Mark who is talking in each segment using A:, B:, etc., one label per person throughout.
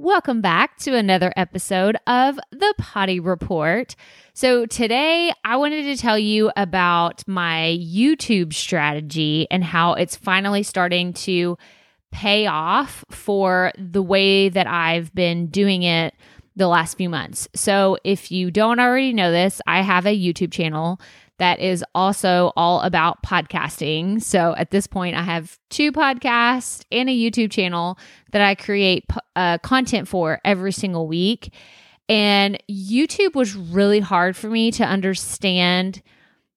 A: Welcome back to another episode of the Potty Report. So, today I wanted to tell you about my YouTube strategy and how it's finally starting to pay off for the way that I've been doing it the last few months. So, if you don't already know this, I have a YouTube channel that is also all about podcasting. So at this point, I have two podcasts and a YouTube channel that I create uh, content for every single week. And YouTube was really hard for me to understand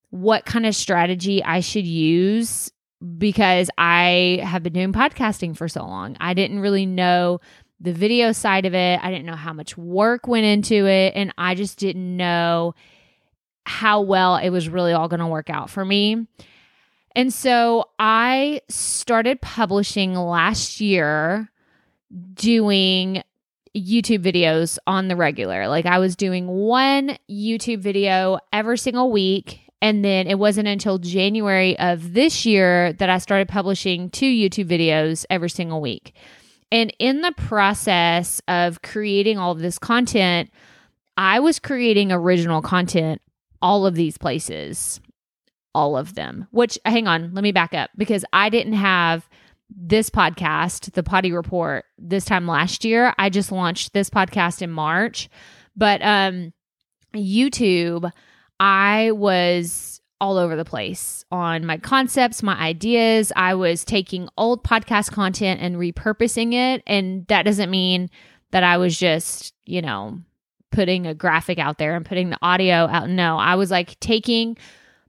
A: what kind of strategy I should use because I have been doing podcasting for so long. I didn't really know the video side of it, I didn't know how much work went into it, and I just didn't know how well it was really all going to work out for me. And so I started publishing last year doing YouTube videos on the regular. Like I was doing one YouTube video every single week. And then it wasn't until January of this year that I started publishing two YouTube videos every single week. And in the process of creating all of this content, I was creating original content all of these places, all of them. Which, hang on, let me back up because I didn't have this podcast, the Potty Report, this time last year. I just launched this podcast in March. But um YouTube, I was all over the place on my concepts, my ideas. I was taking old podcast content and repurposing it. And that doesn't mean that I was just, you know, putting a graphic out there and putting the audio out. No, I was like taking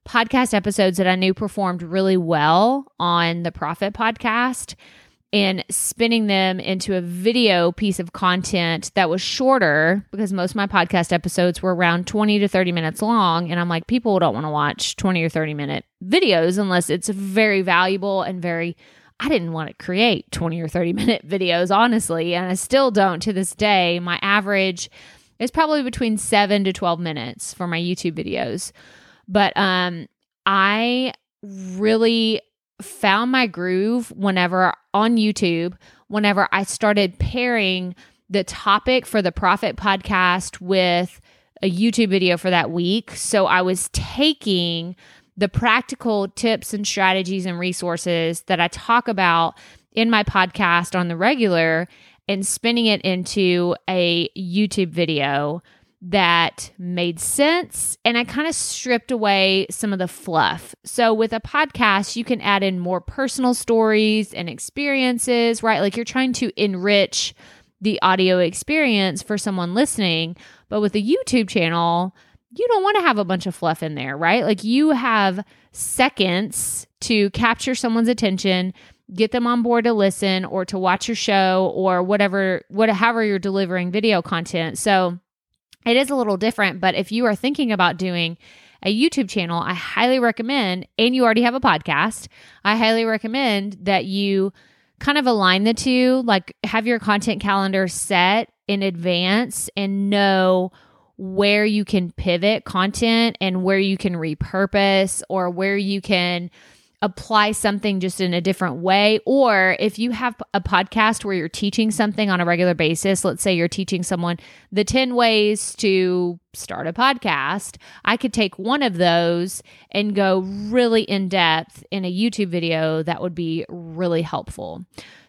A: podcast episodes that I knew performed really well on the Profit podcast and spinning them into a video piece of content that was shorter because most of my podcast episodes were around 20 to 30 minutes long. And I'm like, people don't want to watch 20 or 30 minute videos unless it's very valuable and very. I didn't want to create 20 or 30 minute videos, honestly. And I still don't to this day. My average it's probably between seven to 12 minutes for my YouTube videos. But um, I really found my groove whenever on YouTube, whenever I started pairing the topic for the Profit podcast with a YouTube video for that week. So I was taking the practical tips and strategies and resources that I talk about in my podcast on the regular and spinning it into a YouTube video that made sense. And I kind of stripped away some of the fluff. So, with a podcast, you can add in more personal stories and experiences, right? Like you're trying to enrich the audio experience for someone listening. But with a YouTube channel, you don't want to have a bunch of fluff in there, right? Like you have seconds to capture someone's attention get them on board to listen or to watch your show or whatever whatever you're delivering video content. So it is a little different, but if you are thinking about doing a YouTube channel, I highly recommend and you already have a podcast, I highly recommend that you kind of align the two, like have your content calendar set in advance and know where you can pivot content and where you can repurpose or where you can apply something just in a different way. Or if you have a podcast where you're teaching something on a regular basis, let's say you're teaching someone the 10 ways to start a podcast, I could take one of those and go really in depth in a YouTube video that would be really helpful.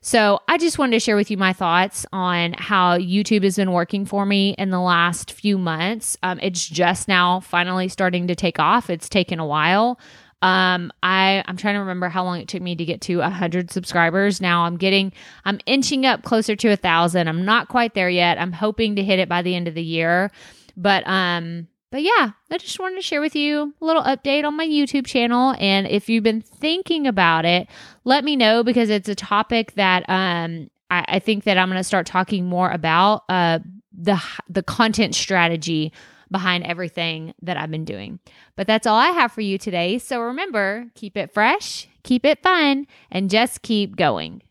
A: So, I just wanted to share with you my thoughts on how YouTube has been working for me in the last few months. Um, it's just now finally starting to take off. It's taken a while. Um, I I'm trying to remember how long it took me to get to hundred subscribers. Now I'm getting I'm inching up closer to a thousand. I'm not quite there yet. I'm hoping to hit it by the end of the year. But um, but yeah, I just wanted to share with you a little update on my YouTube channel. And if you've been thinking about it, let me know because it's a topic that um I, I think that I'm going to start talking more about uh the the content strategy behind everything that I've been doing. But that's all I have for you today. So remember, keep it fresh, keep it fun, and just keep going.